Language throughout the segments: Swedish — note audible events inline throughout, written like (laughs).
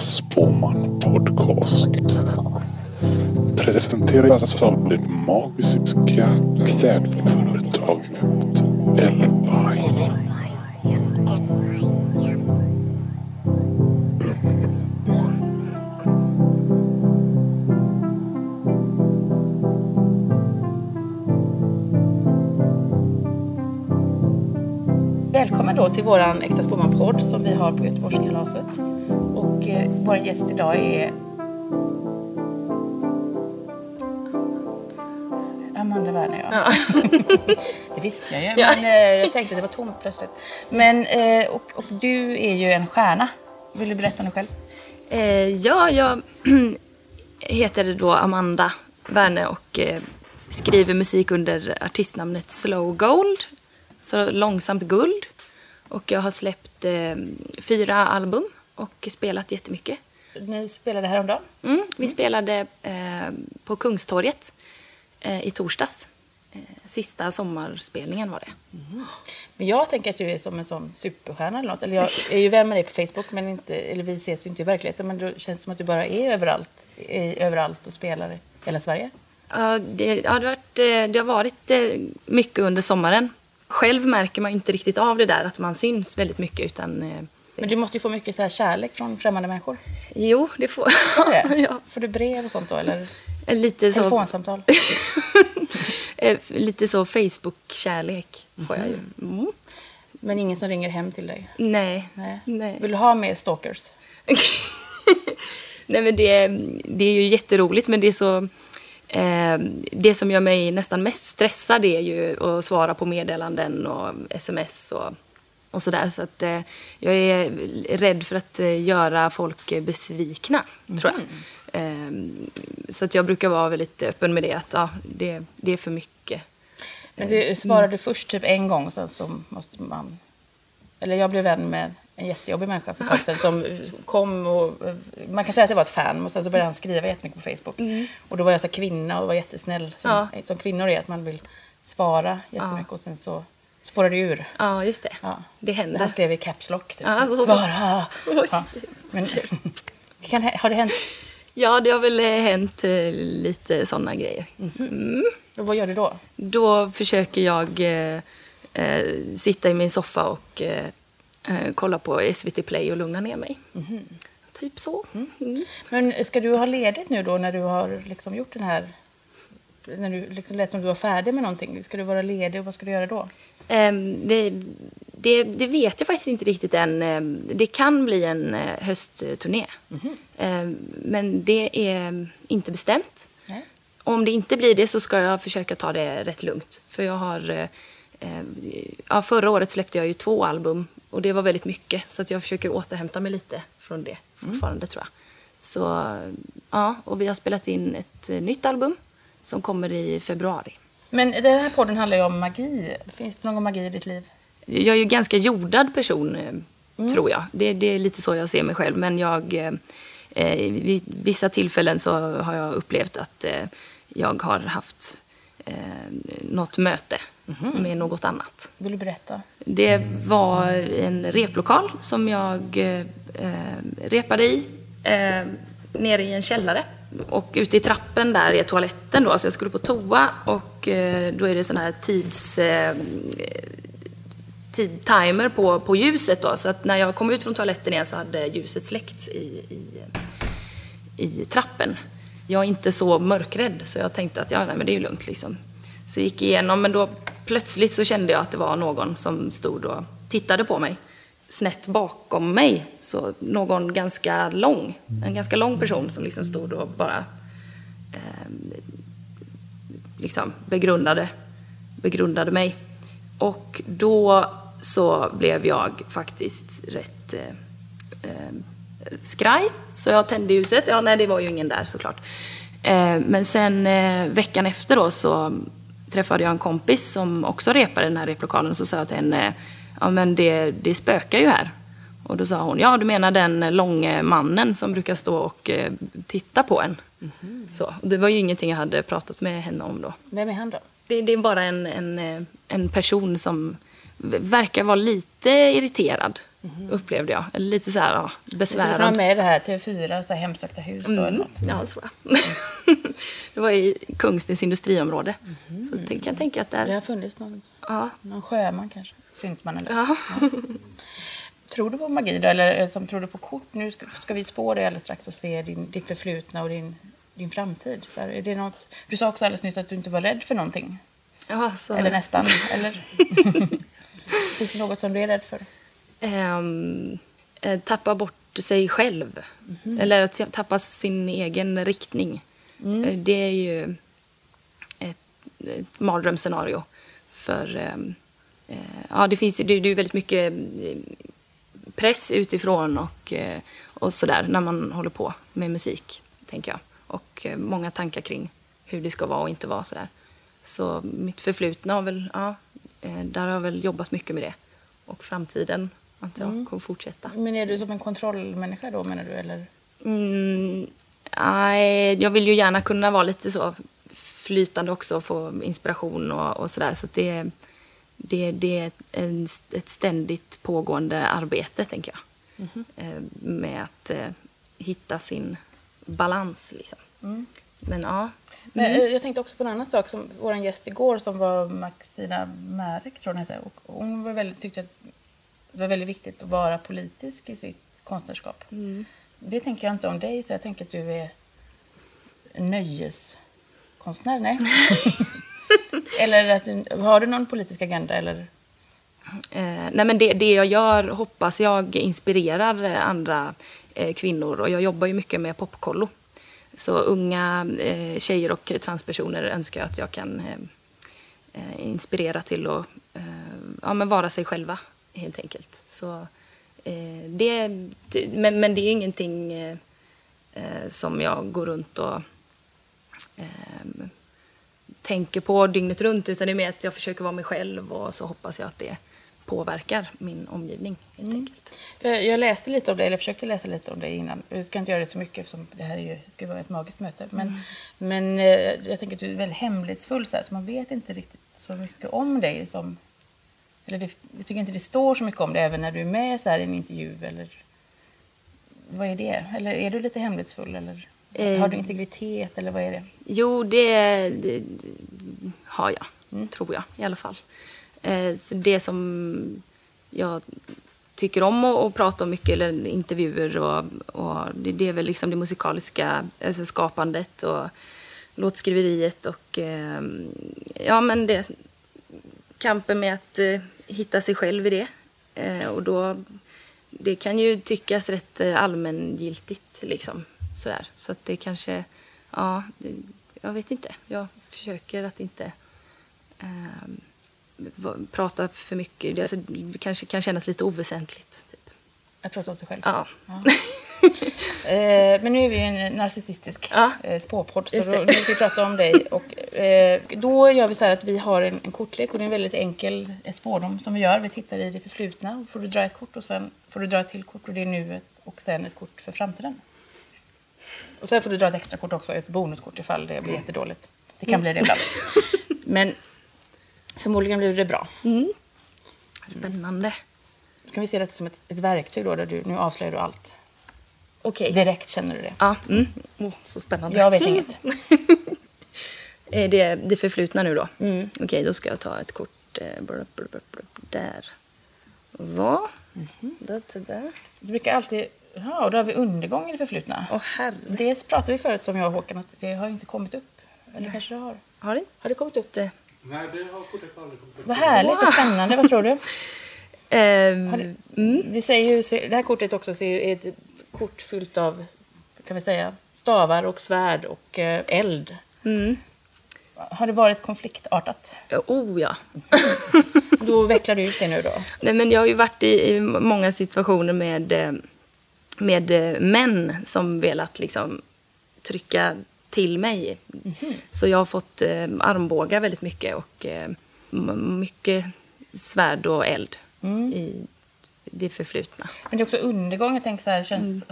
Spåman Podcast. Presenteras av det magiska klädföretaget Elvine. Välkommen då till våran Äkta Spåman-podd som vi har på Göteborgskalaset. Eh, vår gäst idag är Amanda Werner, ja. (laughs) det visste jag ju, Ja. men eh, jag tänkte att det var tomt plötsligt. Men, eh, och, och du är ju en stjärna. Vill du berätta om dig själv? Eh, ja, jag (clears throat) heter då Amanda Werne och eh, skriver musik under artistnamnet Slow Gold, så långsamt guld. Och jag har släppt eh, fyra album och spelat jättemycket. Ni spelade häromdagen. Mm, vi spelade eh, på Kungstorget eh, i torsdags. Eh, sista sommarspelningen var det. Men jag tänker att du är som en sån superstjärna eller något. Eller jag är ju vän med dig på Facebook, men inte, eller vi ses ju inte i verkligheten. Men då känns det som att du bara är överallt, är överallt och spelar i hela Sverige. Ja, det, ja, det, har varit, eh, det har varit eh, mycket under sommaren. Själv märker man inte riktigt av det där att man syns väldigt mycket utan eh, Men du måste ju få mycket så här kärlek från främmande människor. jo, det får Får du det? (laughs) ja, Får du brev och sånt då? Eller lite så, telefonsamtal? (laughs) eh, lite så Facebook-kärlek får jag ju. Mm. Men ingen som ringer hem till dig? Nej. Nej. Nej. Vill du ha mer stalkers? (laughs) Nej men det, det är ju jätteroligt men det är så... Eh, det som gör mig nästan mest stressad är ju att svara på meddelanden och sms och, och sådär. Så att eh, jag är rädd för att eh, göra folk eh, besvikna, tror jag. Eh, så att jag brukar vara väldigt öppen med det, att ja, det, det är för mycket. Men du svarade först typ en gång, sen så måste man... Eller jag blev vän med en jättejobbig människa för ett tag sedan som kom och... Man kan säga att det var ett fan, och sen så började han skriva jättemycket på Facebook. Och då var jag så kvinna och var jättesnäll, som, Ja. som kvinnor är, att man vill svara jättemycket och sen så spårade ur. Ja, just det. Ja. Det händer. Han skrev i caps lock. Typ. Ja. Svara! (laughs) Oj. Ja. Men, kan, har det hänt? Ja, det har väl eh, hänt eh, lite sådana grejer. Och vad gör du då? Då försöker jag eh, eh, sitta i min soffa och eh, kolla på SVT Play och lugna ner mig. Typ så. Mm. Men ska du ha ledigt nu då när du har liksom gjort den här... När du liksom lät som du var färdig med någonting. Ska du vara ledig och vad ska du göra då? Ehm, det, det, det vet jag faktiskt inte riktigt än. Ehm, Det kan bli en eh, höstturné. Ehm, Men det är inte bestämt. Nej. Om det inte blir det så ska jag försöka ta det rätt lugnt. För jag har... eh, eh, Ja, förra året släppte jag ju två album och det var väldigt mycket. Så att jag försöker återhämta mig lite från det fortfarande tror jag. Så ja, och vi har spelat in ett eh, nytt album som kommer i februari. Men den här podden handlar ju om magi. Finns det någon magi i ditt liv? Jag är ju ganska jordad person, eh, tror jag. Det, det är lite så jag ser mig själv. Men jag, eh, eh, vid vissa tillfällen så har jag upplevt att eh, jag har haft eh, något möte med något annat. Vill du berätta? Det var en replokal som jag eh, eh, repade i, nere i en källare. Och ute i trappen där är toaletten då, så jag skulle på toa och eh, då är det sån här tids... Eh, tid, timer på, på ljuset då, så att när jag kom ut från toaletten igen så hade ljuset släckts i, i, i trappen. Jag är inte så mörkrädd så jag tänkte att ja, nej, men det är ju lugnt liksom. Så jag gick igenom men då plötsligt så kände jag att det var någon som stod och tittade på mig. Snett bakom mig, så någon ganska lång, en ganska lång person som liksom stod och bara eh, liksom begrundade, begrundade mig. Och då så blev jag faktiskt rätt eh, ehm, skraj. Så jag tände ljuset. Ja, nej, det var ju ingen där såklart. Eh, men sen eh, veckan efter då så träffade jag en kompis som också repade den här replokalen. Så sa jag till henne, ja men det, det spökar ju här. Och då sa hon, ja du menar den långe mannen som brukar stå och eh, titta på en. Så, och det var ju ingenting jag hade pratat med henne om då. Vem är han då? Det, det är bara en, en, eh, en person som verkar vara lite irriterad, upplevde jag. Eller lite så här, ja, Du skulle besvärad. med det här TV4, så här hemsökta hus då, eller Mm. något. Ja, så var (laughs) det. det var i Kungstens industriområde. Så det kan jag tänka att Det där... har funnits någon, Ja. någon sjöman kanske. Syns man eller? Ja. Tror du på magi då? Eller eh, som tror du på kort? Nu ska, ska vi spå dig alldeles strax och se din, ditt förflutna och din, din framtid. Så här, är det något, du sa också alldeles nyss att du inte var rädd för någonting. Ja, så, Eller nästan. eller? (laughs) Finns det något som du är rädd för? Eh, tappa bort sig själv. Eller att tappa sin egen riktning. Eh, Det är ju ett, ett mardrömsscenario. För ehm, eh, ja, det finns det, det är väldigt mycket eh, press utifrån och, eh, och sådär när man håller på med musik, tänker jag. Och många tankar kring hur det ska vara och inte vara sådär. Så mitt förflutna har väl, ja, där har jag väl jobbat mycket med det. Och framtiden antar jag kommer fortsätta. Men är du som en kontrollmänniska då menar du? Eller? Mm, nej, jag vill ju gärna kunna vara lite så flytande också och få inspiration och, och sådär. Så det, det, det är en, ett ständigt pågående arbete, tänker jag. Eh, Med att eh, hitta sin balans, liksom. Men ja. Men, eh, Jag tänkte också på en annan sak. som Vår gäst igår som var Maxina Märek, tror hon hette. Och hon var väldigt, tyckte att det var väldigt viktigt att vara politisk i sitt konstnärskap. Det tänker jag inte om dig, så jag tänker att du är en Konstnär? Nej. (laughs) eller att du, har du någon politisk agenda? Eller? Eh, nej men det, det jag gör hoppas jag inspirerar eh, andra eh, kvinnor och jag jobbar ju mycket med popkollo. Så unga eh, tjejer och transpersoner önskar jag att jag kan eh, eh inspirera till att eh, ja, men vara sig själva helt enkelt. Så, eh, det, men, men det är ingenting eh, eh, som jag går runt och eh, tänker på dygnet runt utan det är mer att jag försöker vara mig själv och så hoppas jag att det påverkar min omgivning helt enkelt. För jag läste lite om det, eller försökte läsa lite om det innan. Jag ska inte göra det så mycket eftersom det här är ju, ska vara ett magiskt möte. Men, men eh, jag tänker att du är väldigt hemlighetsfull så, här, så man vet inte riktigt så mycket om dig. Som, eller det, jag tycker inte det står så mycket om det även när du är med så här, i en intervju. Eller, vad är det? Eller är du lite hemlighetsfull? Eller Eh. har du integritet? Eller vad är det? Jo, det, det har jag, tror jag i alla fall. Eh, så det som jag tycker om att, att prata om mycket, eller intervjuer, och, och det, det är väl liksom det musikaliska alltså skapandet och låtskriveriet och eh, ja, men det, kampen med att eh, hitta sig själv i det. Eh, och då, det kan ju tyckas rätt eh, allmängiltigt liksom. Sådär. Så att det kanske, ja, det, jag vet inte. Jag försöker att inte eh, prata för mycket. Det, alltså, det kanske kan kännas lite oväsentligt. Typ. Att prata om sig själv? Ja. (laughs) Eh, men nu är vi ju en narcissistisk Ja. eh, spåpodd, så då, nu ska vi prata om dig. (laughs) Och, eh, då gör vi så här att vi har en, en kortlek och det är en väldigt enkel eh, spårdom som vi gör. Vi tittar i det förflutna. Får du dra ett kort och sen får du dra ett till kort och det är nuet och sen ett kort för framtiden. Och sen får du dra ett extra kort också, ett bonuskort ifall det blir jättedåligt. Det kan bli det ibland. (laughs) Men förmodligen blir det bra. Spännande. Då kan vi se det som ett, ett verktyg då, där du, nu avslöjar du allt. Okej. Direkt känner du det. Ja, mm. oh, så spännande. Jag vet inget. Är (laughs) det det förflutna nu då? Mm. Okej, då ska jag ta ett kort. eh, Där. Så. Mhm. Där, där, där. Du brukar alltid... Ja, och då har vi undergång i det förflutna. Åh herre. Det pratade vi förut om, jag och Håkan, att det har inte kommit upp. Eller kanske det har. Har det Har det kommit upp? inte? Nej, det har kortet aldrig kommit upp. Vad härligt och spännande. Vad tror du? (laughs) Ehm, det, Vi säger ju, det här kortet också är ett kort fyllt av kan vi säga, stavar och svärd och eh, eld. mm. Har det varit konfliktartat? Oh ja. Då vecklar du ut det nu då. Nej, men jag har ju varit i, i många situationer med, eh, med eh, män som velat liksom trycka till mig. Så jag har fått eh, armbågar väldigt mycket och eh, mycket svärd och eld i det förflutna. Men det är också undergång. Jag tänker så här, känns,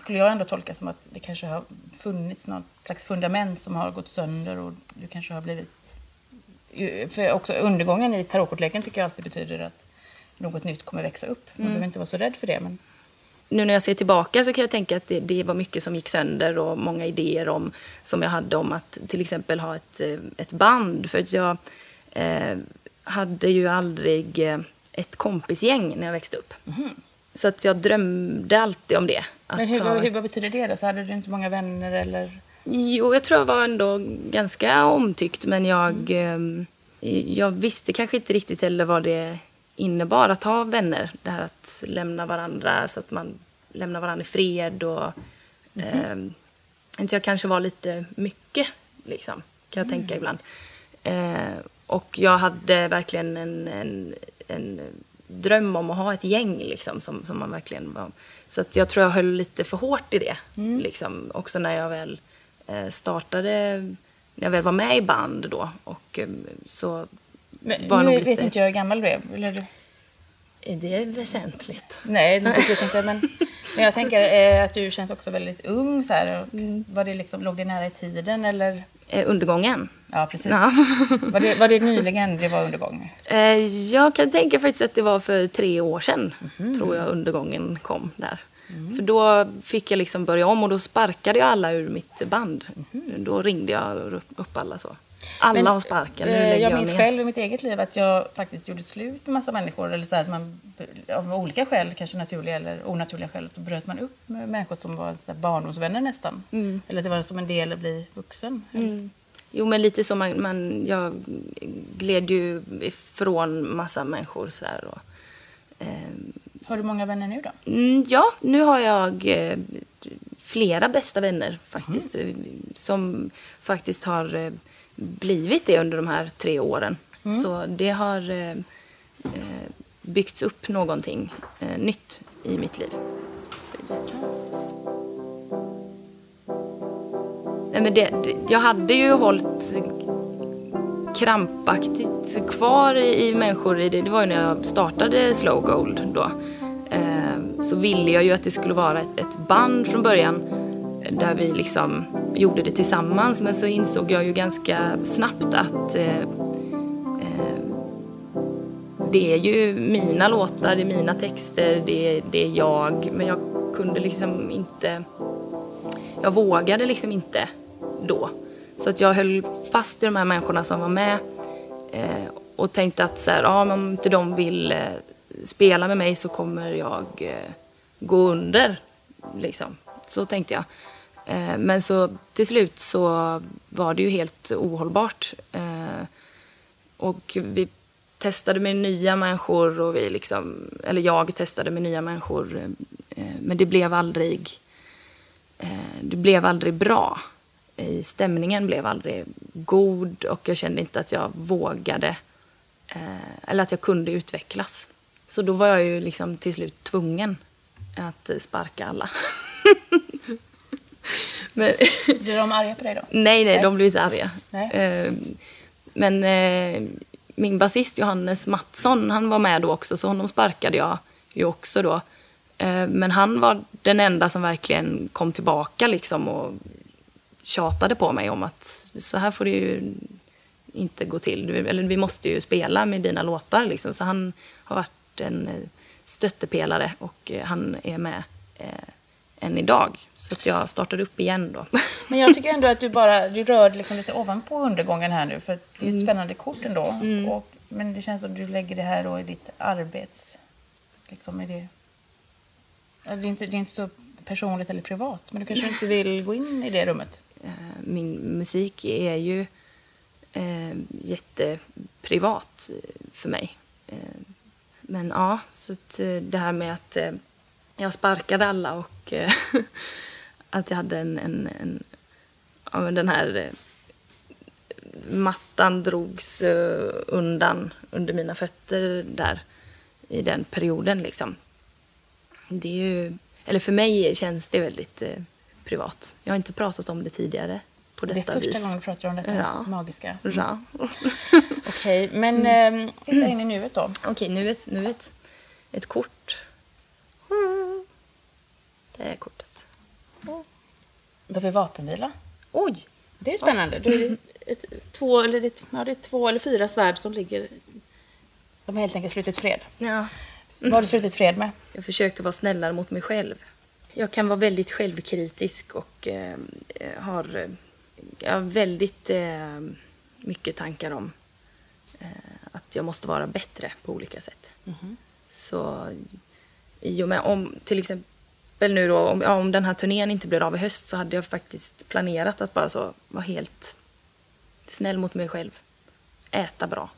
skulle jag ändå tolka som att det kanske har funnits något slags fundament som har gått sönder och du kanske har blivit för också undergången i tarotkortleken tycker jag alltid betyder att något nytt kommer växa upp. Man behöver inte vara så rädd för det. Men... nu när jag ser tillbaka så kan jag tänka att det, det var mycket som gick sönder och många idéer om, som jag hade om att till exempel ha ett, eh, ett band. För att jag eh, hade ju aldrig eh, ett kompisgäng när jag växte upp. Så att jag drömde alltid om det. Men hur, ha hur, vad betyder det då? Så hade du inte många vänner eller? Jo, jag tror jag var ändå ganska omtyckt, men jag, eh, jag visste kanske inte riktigt heller vad det innebar att ha vänner. Det här att lämna varandra så att man lämnar varandra i fred och... Eh, inte jag kanske var lite mycket, liksom, kan jag tänka ibland. Eh, och jag hade verkligen en, en, en dröm om att ha ett gäng liksom, som, som man verkligen var. Så att jag tror jag höll lite för hårt i det. Liksom. Också när jag väl eh, startade, när jag väl var med i band då. Och eh, så Men, var nu vet inte jag hur gammal du är. Eller du? Är det väsentligt? Nej, jag (laughs) inte. Men, men jag tänker eh, att du känns också väldigt ung. Så här, och var det liksom, låg det nära i tiden? Eller? Eh, undergången? Ja, precis. Ja. (laughs) Var, det, var det nyligen det var undergång? Eh, jag kan tänka faktiskt att det var för tre år sedan, tror jag undergången kom där. För då fick jag liksom börja om och då sparkade jag alla ur mitt band. Då ringde jag upp alla så. Alla Men, har sparken, eh, jag jag minns ner. själv i mitt eget liv att jag faktiskt gjorde slut med massa människor. Eller så att man, av olika skäl, kanske naturliga eller onaturliga skäl, så bröt man upp med människor som var så barndomsvänner nästan. Eller att det var som en del att bli vuxen. Mm. Jo, men lite så. Man, man, jag gled ju ifrån massa människor så här. Och, ehm, Har du många vänner nu då? Mm, ja, nu har jag eh, flera bästa vänner faktiskt. eh, Som faktiskt har eh, blivit det under de här tre åren. Så det har eh, eh, byggts upp någonting eh, nytt i mitt liv. Så, Nej, men det, det, jag hade ju hållit krampaktigt kvar i, i människor. I det, det var ju när jag startade Slow Gold då. Eh, så ville jag ju att det skulle vara ett, ett band från början eh, där vi liksom gjorde det tillsammans. Men så insåg jag ju ganska snabbt att eh, eh det är ju mina låtar, det är mina texter, det, det är jag. Men jag kunde liksom inte... Jag vågade liksom inte då. Så att jag höll fast i de här människorna som var med eh, och tänkte att så här, ja, om inte de vill eh, spela med mig så kommer jag eh, gå under. Liksom. Så tänkte jag. Eh, men så till slut så var det ju helt ohållbart. Eh, och vi testade med nya människor och vi liksom, eller jag testade med nya människor. Eh, men det blev aldrig, eh, det blev aldrig bra. Stämningen blev aldrig god och jag kände inte att jag vågade eh, eller att jag kunde utvecklas. Så då var jag ju liksom till slut tvungen att sparka alla. (laughs) Men, Blir de arga på dig då? Nej, nej, de blev inte arga. Nej. Eh, Men eh, min basist Johannes Mattsson, han var med då också, så honom sparkade jag ju också då. Eh, Men han var den enda som verkligen kom tillbaka liksom och tjatade på mig om att så här får det ju inte gå till. Du- Eller vi måste ju spela med dina låtar liksom. Så han har varit en eh, stöttepelare och eh, han är med eh, än idag. Så att jag startade upp igen då. (laughs) Men jag tycker ändå att du bara du rör liksom lite ovanpå undergången här nu. För det är ett spännande kort ändå. Och, men det känns som att du lägger det här då i ditt arbets... Liksom är det, det, är inte, det är inte så personligt eller privat. Men du kanske inte vill gå in i det rummet? Eh, min musik är ju eh, jätteprivat eh, för mig. Eh, men ja, så det här med att jag sparkade alla och eh, (laughs) att jag hade en, en, en ja, men den här eh, mattan drogs eh, undan under mina fötter där i den perioden liksom. Det är ju, eller för mig känns det väldigt eh, privat. Jag har inte pratat om det tidigare på Det är detta första vis. gången du pratar om detta Ja. magiska. Ja. (laughs) Okej, men mm. titta in i nuet då. Okej, nu ett, nu ett, ett kort. Det är kortet. Då har vi vapenvila. Oj! Det är spännande. Då är det ett, två, eller det, ja, det är två eller fyra svärd som ligger... De har helt enkelt slutit fred. Ja. Vad har du slutit fred med? Jag försöker vara snällare mot mig själv. Jag kan vara väldigt självkritisk och eh, har eh, har väldigt eh, mycket tankar om eh, att jag måste vara bättre på olika sätt. Så i och med om till exempel nu då, om, ja, om den här turnén inte blir av i höst så hade jag faktiskt planerat att bara så vara helt snäll mot mig själv. Äta bra.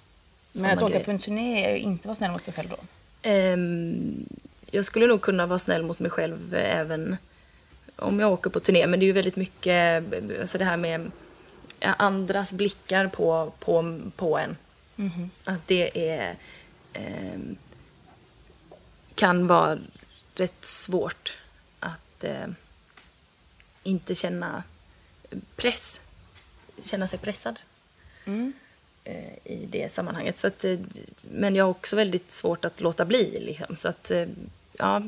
Men att åka på en turné är ju inte vara snäll mot sig själv då. Ehm, jag skulle nog kunna vara snäll mot mig själv även om jag åker på turné. Men det är ju väldigt mycket alltså det här med ja, andras blickar på, på, på en. Att det är, ehm, kan vara rätt svårt att eh, inte känna press. Känna sig pressad eh, i det sammanhanget. Så att, eh, men jag har också väldigt svårt att låta bli. Liksom. Så att, ja,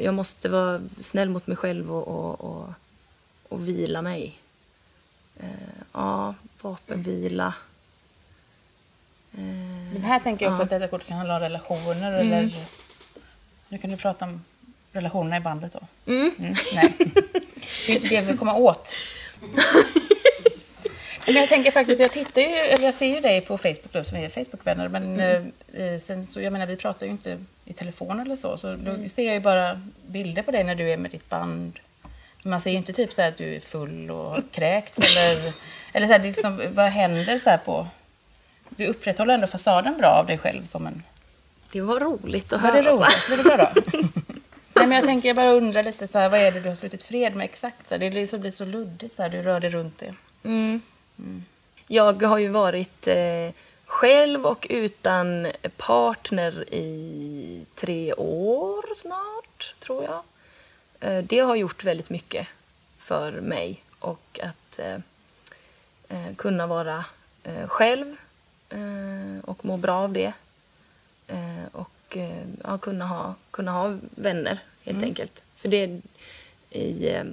jag måste vara snäll mot mig själv och, och, och, och vila mig. Ja, vapenvila. Det här tänker jag också Ja. att detta kort kan handla om relationer. Eller, nu kan du prata om relationerna i bandet då. Mm. Mm, nej, det är ju inte det vi vill komma åt. (laughs) Men jag tänker faktiskt, jag tittar ju, eller jag ser ju dig på Facebook då, som är Facebookvänner. Men eh, sen, så, jag menar, vi pratar ju inte i telefon eller så. Så då ser jag ju bara bilder på dig när du är med ditt band. Man ser ju inte typ så här att du är full och har kräkts (laughs) eller, eller så här, det liksom, vad händer så här på... Du upprätthåller ändå fasaden bra av dig själv som en... Det var roligt att Var höra. det roligt? Var det bra då? (laughs) Nej, men jag tänker, jag bara undrar lite så här, vad är det du har slutit fred med exakt? Så här, det så, blir så luddigt så här, du rör dig runt det. Mm. Jag har ju varit eh, själv och utan partner i tre år snart, tror jag. Eh, det har gjort väldigt mycket för mig och att eh, eh, kunna vara eh, själv eh, och må bra av det. Eh, och eh, ja, kunna, ha, kunna ha vänner, helt enkelt. För det i... Eh,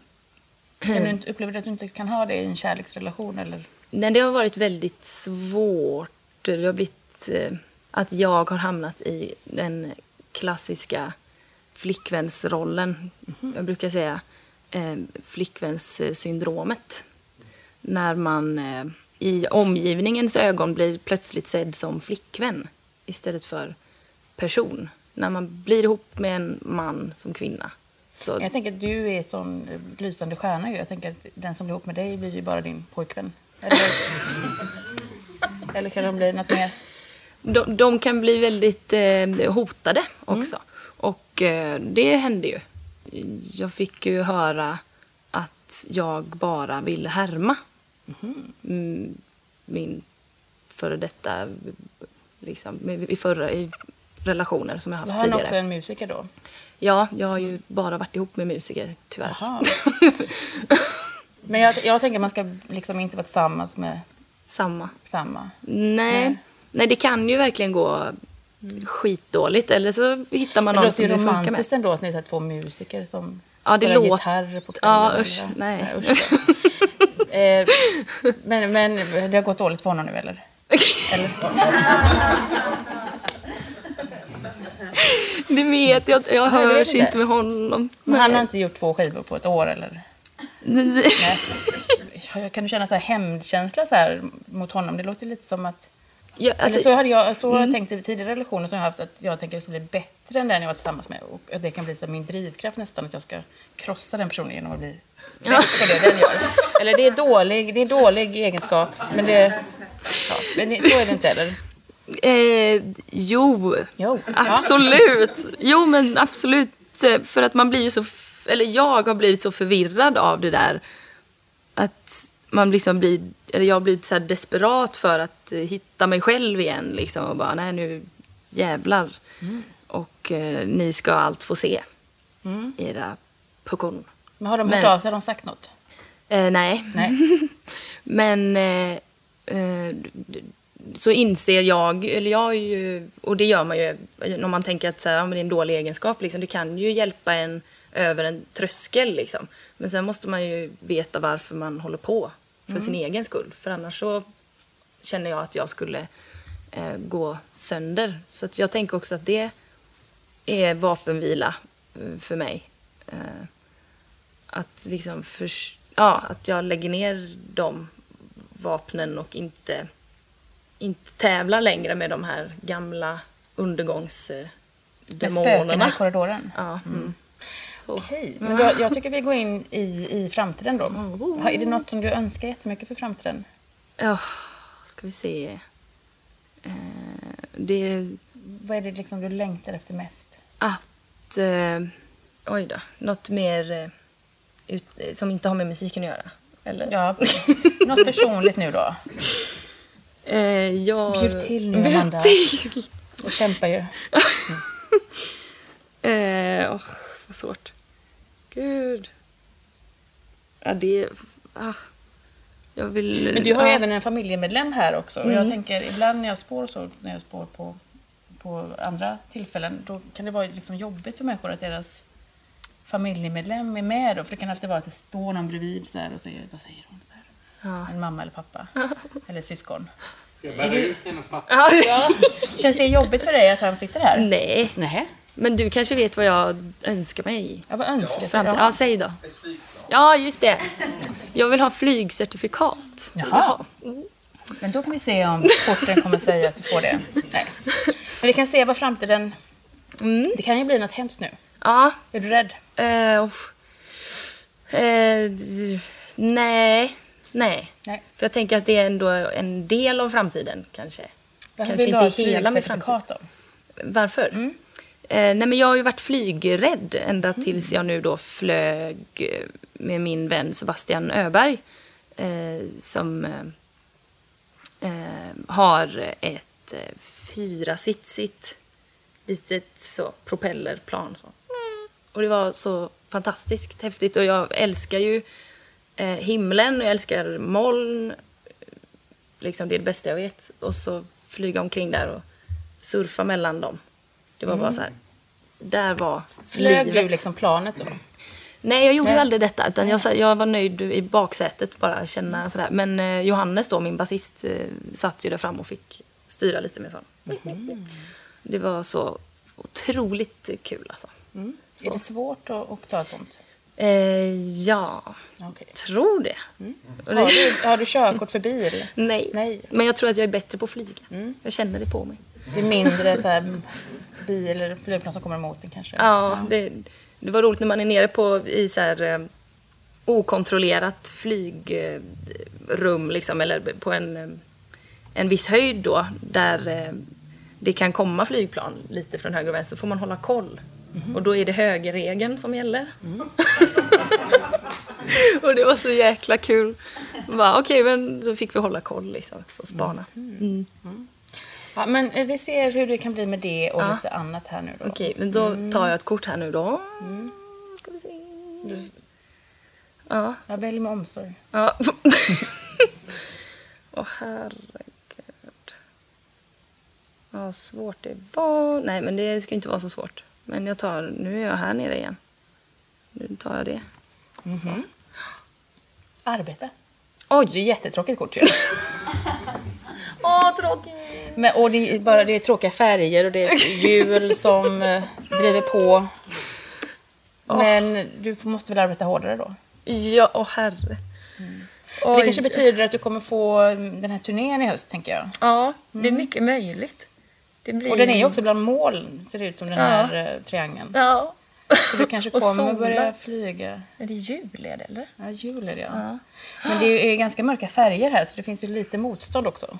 Men du (clears throat) inte- upplever du att du inte kan ha det i en kärleksrelation? Eller? Nej, det har varit väldigt svårt. Det har blivit eh, att jag har hamnat i den klassiska flickvänsrollen. Jag brukar säga eh, flickvänssyndromet. När man eh, i omgivningens ögon blir plötsligt sedd som flickvän istället för person. När man blir ihop med en man som kvinna. Så, Jag tänker att du är en sån lysande stjärna. Jag tänker att den som blir ihop med dig blir ju bara din pojkvän. Eller, (laughs) eller kan de bli något mer? de, de kan bli väldigt eh, hotade också. Och eh, det hände ju. Jag fick ju höra att jag bara ville härma mm, min före detta, liksom, i, förra, i relationer som jag haft Var han tidigare. också en musiker då? Ja, jag har ju bara varit ihop med musiker, tyvärr. (laughs) Men jag, jag tänker att man ska liksom inte vara tillsammans med Samma. samma. Nej. Nej. Nej, det kan ju verkligen gå skitdåligt. Eller så hittar man det någon låter som ju det funkar med. romantiskt ändå att ni är två musiker som Ja, det spelar låter- gitarr på kvällen. Ja, eller- usch, nej. usch. (laughs) eh, men, men det har gått dåligt för honom nu eller? (laughs) eller? Det vet jag. Jag hörs inte. med honom. Men han har inte gjort två skivor på ett år eller? Nej. Kan du känna så här hämndkänsla så här mot honom? Det låter lite som att... Ja, Eller alltså, så hade jag så har jag tänkt i tidigare relationer som jag haft att jag tänker att det bli bättre än den jag var tillsammans med. Och att det kan bli så min drivkraft nästan att jag ska krossa den personen genom att bli bättre på det den gör. Eller det är dålig, det är dålig egenskap men det... Ja, men det, så är det inte heller. Eh, jo, Jo. absolut. Jo, men absolut. Eh, För att man blir ju så... Eller jag har blivit så förvirrad av det där. Att man liksom blir... Eller jag har blivit så desperat för att eh, hitta mig själv igen. Liksom, och bara, nej nu jävlar. Och eh, ni ska allt få se. Mm. Era puckon. Men har de hört Men- av sig? Har de sagt något? Eh, nej. Nej. (laughs) Men eh, eh, så inser jag, eller jag ju, och det gör man ju när man tänker att så här, ja, det är en dålig egenskap. Liksom, det kan ju hjälpa en över en tröskel. Liksom. Men sen måste man ju veta varför man håller på för sin egen skull. För annars så känner jag att jag skulle eh, gå sönder. Så jag tänker också att det är vapenvila eh, för mig. Eh, att liksom för, ja, att jag lägger ner de vapnen och inte, inte tävlar längre med de här gamla undergångsdemonerna. Med spökena i korridoren. Ja, mm. Okej, men då, jag tycker vi går in i, i framtiden då. Har- Är det något som du önskar jättemycket för framtiden? Ja, ska vi se. Eh, det Vad är det liksom du längtar efter mest? att... Eh, oj då. Något mer eh, ut, som inte har med musiken att göra. Eller? Ja, något personligt nu då. (laughs) Eh, jag... Bjud till nu, (laughs) Amanda. till! Du kämpar ju. (laughs) Eh, åh, vad svårt. Gud. Ja, det... Ah. Jag vill... Men du har ju ja. även en familjemedlem här också. Och Mm. jag tänker ibland när jag spår så, när jag spår på, på andra tillfällen, då kan det vara liksom jobbigt för människor att deras familjemedlem är med då. För det kan alltid vara att det står någon bredvid så här och säger, vad säger hon? Så här. Ja. En mamma eller pappa. eller syskon. Ska jag bära ut hennes pappa? Ja. Ja. Känns det jobbigt för dig att han sitter här? Nej, Nej. men du kanske vet vad jag önskar mig? Ja, vad önskar du? Ja, Ja. säg då. Ja, just det. Jag vill ha flygcertifikat. Jaha. Men då kan vi se om korten kommer säga att du får det. Nej. Men vi kan se vad framtiden... Mm. Det kan ju bli något hemskt nu. Ja. Är du rädd? Eh, d- nej. Nej. Nej. För jag tänker att det är ändå en del av framtiden kanske. Varför Kanske vill du ha inte hela min flygcertifikat då? Varför? Mm. Eh, nej men jag har ju varit flygrädd ända tills jag nu då flög med min vän Sebastian Öberg. Eh, som eh, eh, har ett eh, fyrasitsigt litet så propellerplan. Så. Och det var så fantastiskt häftigt och jag älskar ju eh, himlen och jag älskar moln. Liksom det är det bästa jag vet. Och så flyga omkring där och surfa mellan dem. Det var bara så här. Där var Flög livet. du liksom planet då? Nej, jag gjorde Nej. aldrig detta. Utan jag, jag var nöjd i baksätet, bara känna sådär. Men eh, Johannes då, min basist, eh, satt ju där fram och fick styra lite med sån. Det var så otroligt kul alltså. Mm. Är det svårt att, att ta ett sånt? Eh, ja, Okej. tror det. Och det Har, du, har du körkort för bil? nej. Nej. Men jag tror att jag är bättre på att flyga. Jag känner det på mig. Det är mindre så här, bil eller flygplan som kommer emot en kanske? Ja, det, det var roligt när man är nere på i så här eh, okontrollerat flygrum liksom, eller på en, eh, en viss höjd då, där eh, det kan komma flygplan lite från höger och vänster, får man hålla koll. Och då är det högerregeln som gäller. (laughs) (laughs) och det var så jäkla kul. Okej, men så fick vi hålla koll liksom, så spana. Mm. Ja, men vi ser hur det kan bli med det och Ja. lite annat här nu då. Okej, men då tar jag ett kort här nu då. Ska vi se. Du, Ja. jag väljer med omsorg. Ja. (laughs) Åh herregud. Vad svårt det var. Nej, men det ska inte vara så svårt. Men jag tar, nu är jag här nere igen. Nu tar jag det. Arbete. Oj! Det är jättetråkigt kort ju. (laughs) Åh, tråkigt! Men, och det är, bara, det är tråkiga färger och det är (laughs) hjul som eh, driver på. Men du måste väl arbeta hårdare då? Ja, åh herre. Men Det kanske betyder att du kommer få mm, den här turnén i höst, tänker jag. Ja, det är mycket möjligt. Blir... Och den är ju också bland moln, ser det ut som den Ja. här eh, triangeln. Ja. Så du kanske (laughs) Och kommer börja flyga. Är det jul är det, eller? Ja, jul är det ja. Ja. Men det är ganska mörka färger här, så det finns ju lite motstånd också.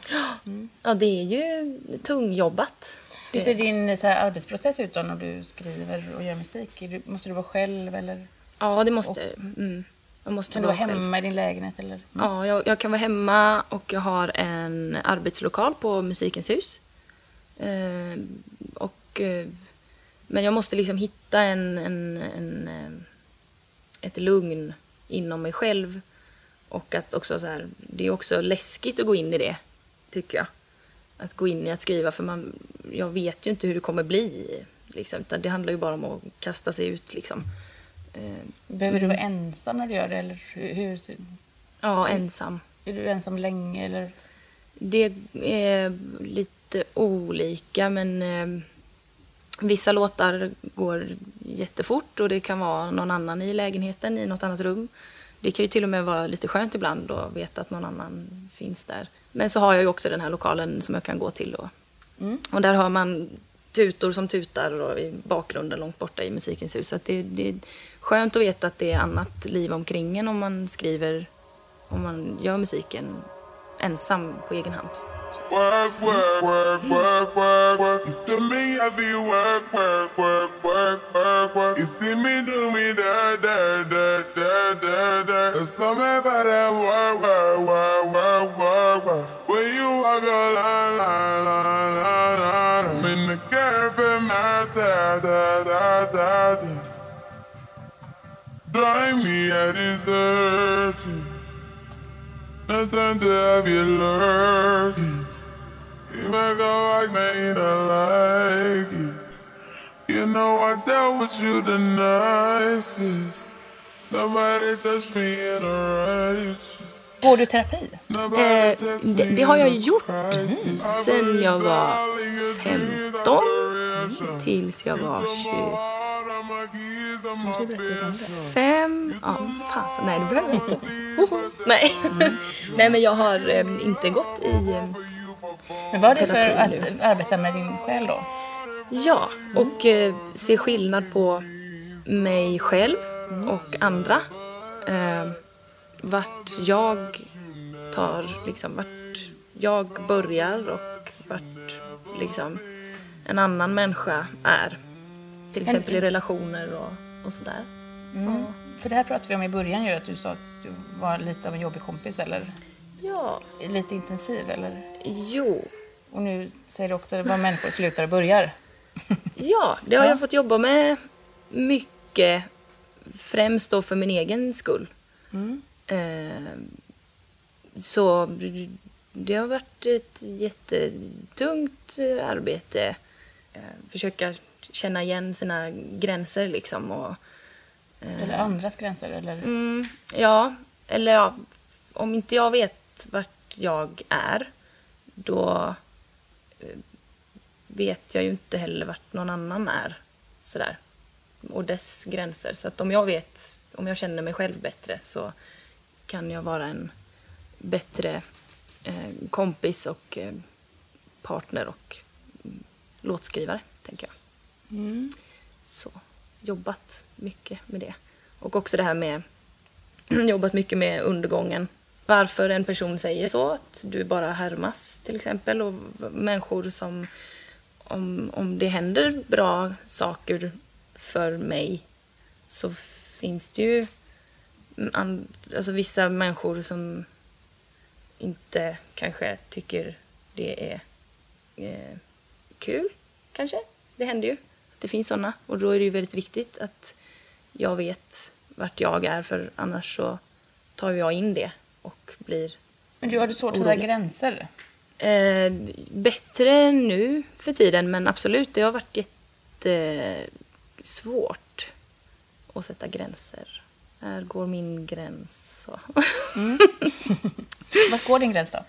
Ja, det är ju tungjobbat. Hur ser din så här, arbetsprocess ut då när du skriver och gör musik? Måste du vara själv eller Ja, det måste mm. Jag måste kan du vara själv. hemma i din lägenhet? Eller? Ja, jag, jag kan vara hemma och jag har en arbetslokal på Musikens hus. Eh, och, eh, men jag måste liksom hitta en, en, en, eh, ett lugn inom mig själv. Och att också så här, det är också läskigt att gå in i det, tycker jag. Att gå in i att skriva, för man, jag vet ju inte hur det kommer bli. Liksom, utan det handlar ju bara om att kasta sig ut. Liksom. Eh, Behöver du vara ensam när du gör det? Eller hur, ja, ensam. Är du ensam länge eller? Det är lite olika men eh, vissa låtar går jättefort och det kan vara någon annan i lägenheten i något annat rum. Det kan ju till och med vara lite skönt ibland att veta att någon annan finns där. Men så har jag ju också den här lokalen som jag kan gå till då. Mm. Och där har man tutor som tutar i bakgrunden långt borta i Musikens hus. Så det, det är skönt att veta att det är annat liv omkring en om man skriver, om man gör musiken ensam på egen hand. Work, work, work, work, work, work. You see me, I be work, work, work, work, work, work. You see me do me da da da da da da. There's something about that work, work, work, work, work, work. When you walk a line, line, line, line, line. I'm in the cafe, my da da da da da. Drive me, I deserve you. Nothing to have you lurking. You make a like me to like it. You know I dealt with you the nicest. Nobody touched me in a righteous. Går du i terapi? Eh, det- det har jag gjort. I sen jag var all your dreams 15 are real. tills jag var Come on, all my keys, I'm up in 25. Ja, fasen, nej det behöver jag inte. (laughs) Nej. nej, men jag har eh, inte gått i... Eh, Men vad är det för att arbeta med din själ då? ja, och eh, se skillnad på mig själv och andra. Eh, vart jag tar, liksom, vart jag börjar och vart liksom en annan människa är. Till exempel i relationer och, och sådär. Mm. För det här pratade vi om i början ju, att du sa att du var lite av en jobbig kompis eller Ja, lite intensiv eller? jo. Och nu säger du också att det var människor slutar och börjar. (laughs) Ja, det har Ja. jag fått jobba med mycket. Främst då för min egen skull. Mm. Eh, så det har varit ett jättetungt eh, arbete. Eh, försöka känna igen sina gränser liksom. Och, Eller andras gränser eller? Mm, ja, eller ja, om inte jag vet vart jag är, då eh, vet jag ju inte heller vart någon annan är. Sådär. Och dess gränser. Så att om jag vet, om jag känner mig själv bättre så kan jag vara en bättre eh, kompis och eh, partner och mm, låtskrivare, tänker jag Mm. så jobbat mycket med det. Och också det här med (clears throat) jobbat mycket med undergången. Varför en person säger så, att du bara härmas till exempel. Och människor som, om, om det händer bra saker för mig så finns det ju and, alltså vissa människor som inte kanske tycker det är eh, kul, kanske. Det händer ju. Det finns sådana. Och då är det ju väldigt viktigt att jag vet vart jag är för annars så tar jag in det och blir Men du har du svårt att sätta Orolig. gränser? eh, bättre nu för tiden men absolut, det har varit jättesvårt att sätta gränser. Här går min gräns. Så. (laughs) Vart går din gräns då?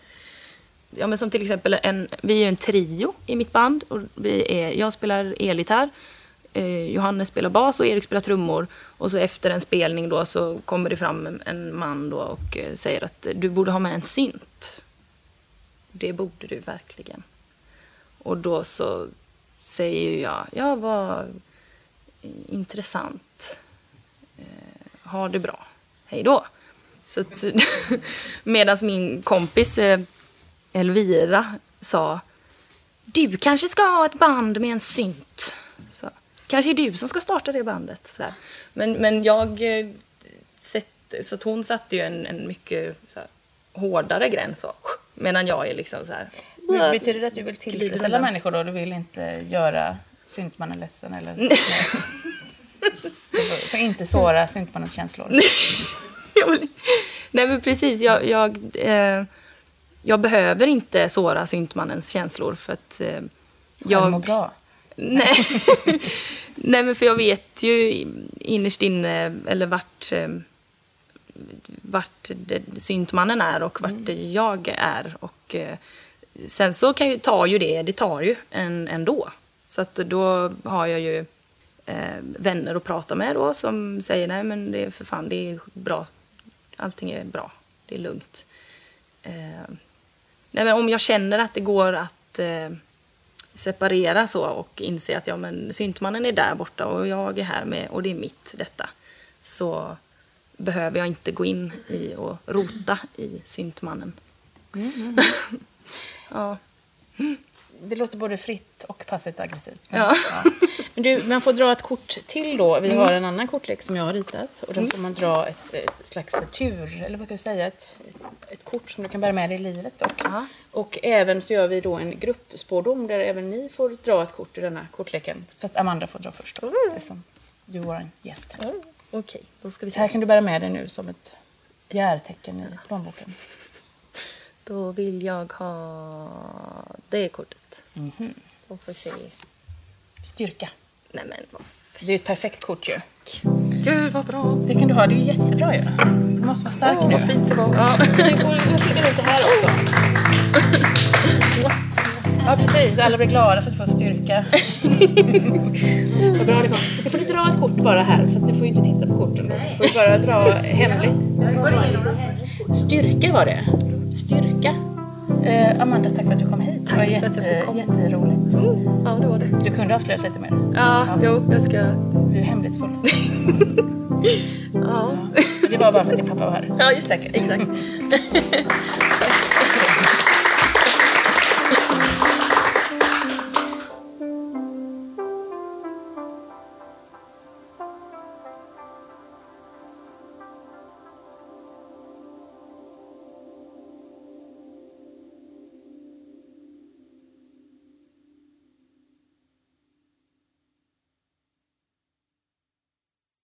ja, men som till exempel en, vi är en trio i mitt band. Och vi är, jag spelar elgitarr, eh, Johannes spelar bas och Erik spelar trummor. Och så efter en spelning då så kommer det fram en, en man då och eh, säger att du borde ha med en synt. Det borde du verkligen. Och då så säger ju jag, ja vad intressant. Eh, ha det bra. Hej då. Så (laughs) medan min kompis eh, Elvira sa du kanske ska ha ett band med en synt. Så, kanske är du som ska starta det bandet. Så här. Men, men jag... eh, Sett, så att hon satte ju en, en mycket så här, hårdare gräns. Så, medan jag är liksom så här... Men Betyder det att du vill tillfredsställa människor då? Du vill inte göra syntmannen ledsen eller? Nej. För inte såra syntmannens känslor. (laughs) Nej men precis, jag, jag, eh, jag behöver inte såra syntmannens känslor för att eh, Jag mår jag... bra. Nej. (laughs) Nej men för jag vet ju innerst inne, eller vart, eh, vart syntmannen är och vart jag är. Och eh, sen så kan ju, tar ju det, det tar ju en, ändå. Så att då har jag ju eh, vänner att prata med då som säger nej men det är för fan, det är bra. Allting är bra, det är lugnt. Eh, nej men om jag känner att det går att eh, separera så och inse att ja men syntmannen är där borta och jag är här med och det är mitt detta. Så behöver jag inte gå in i och rota i syntmannen. (laughs) ja. Det låter både fritt och passivt aggressivt. Ja. Men du, man får dra ett kort till då. Vi har en annan kortlek som jag har ritat. Och då får man dra ett, ett slags tur, eller vad ska vi säga, ett, ett kort som du kan bära med dig i livet. Och, Ja. och även så gör vi då en gruppspårdom där även ni får dra ett kort i denna kortleken. Fast Amanda får dra först då, eftersom du är vår gäst. här. Okej, då ska vi Det här se. kan du bära med dig nu som ett järtecken i plånboken. Då vill jag ha det kortet. Mhm. Då får vi se. Styrka. Nej men vad Det är ett perfekt kort ju. Gud vad bra. Det kan du ha, det är ju jättebra ju. Du måste vara stark Åh, nu. vad fint det var. Ja. Du (laughs) jag skickar ut det här också. Ja, precis. Alla blir glada för att få styrka. Vad bra det kom. Du får du dra ett kort bara här, för att du får ju inte titta på korten. Du får bara dra hemligt. Styrka var det. Styrka. Eh, Amanda, tack för att du kom hit. Tack det var för att jag jätte, fick komma. jätteroligt. ja, det var det. Du kunde avslöjat lite mer. Ja, jo, jag ska... Du är hemlighetsfull. (laughs) Ja. Det var bara för att din pappa var här. Ja, just det. Exakt. (laughs)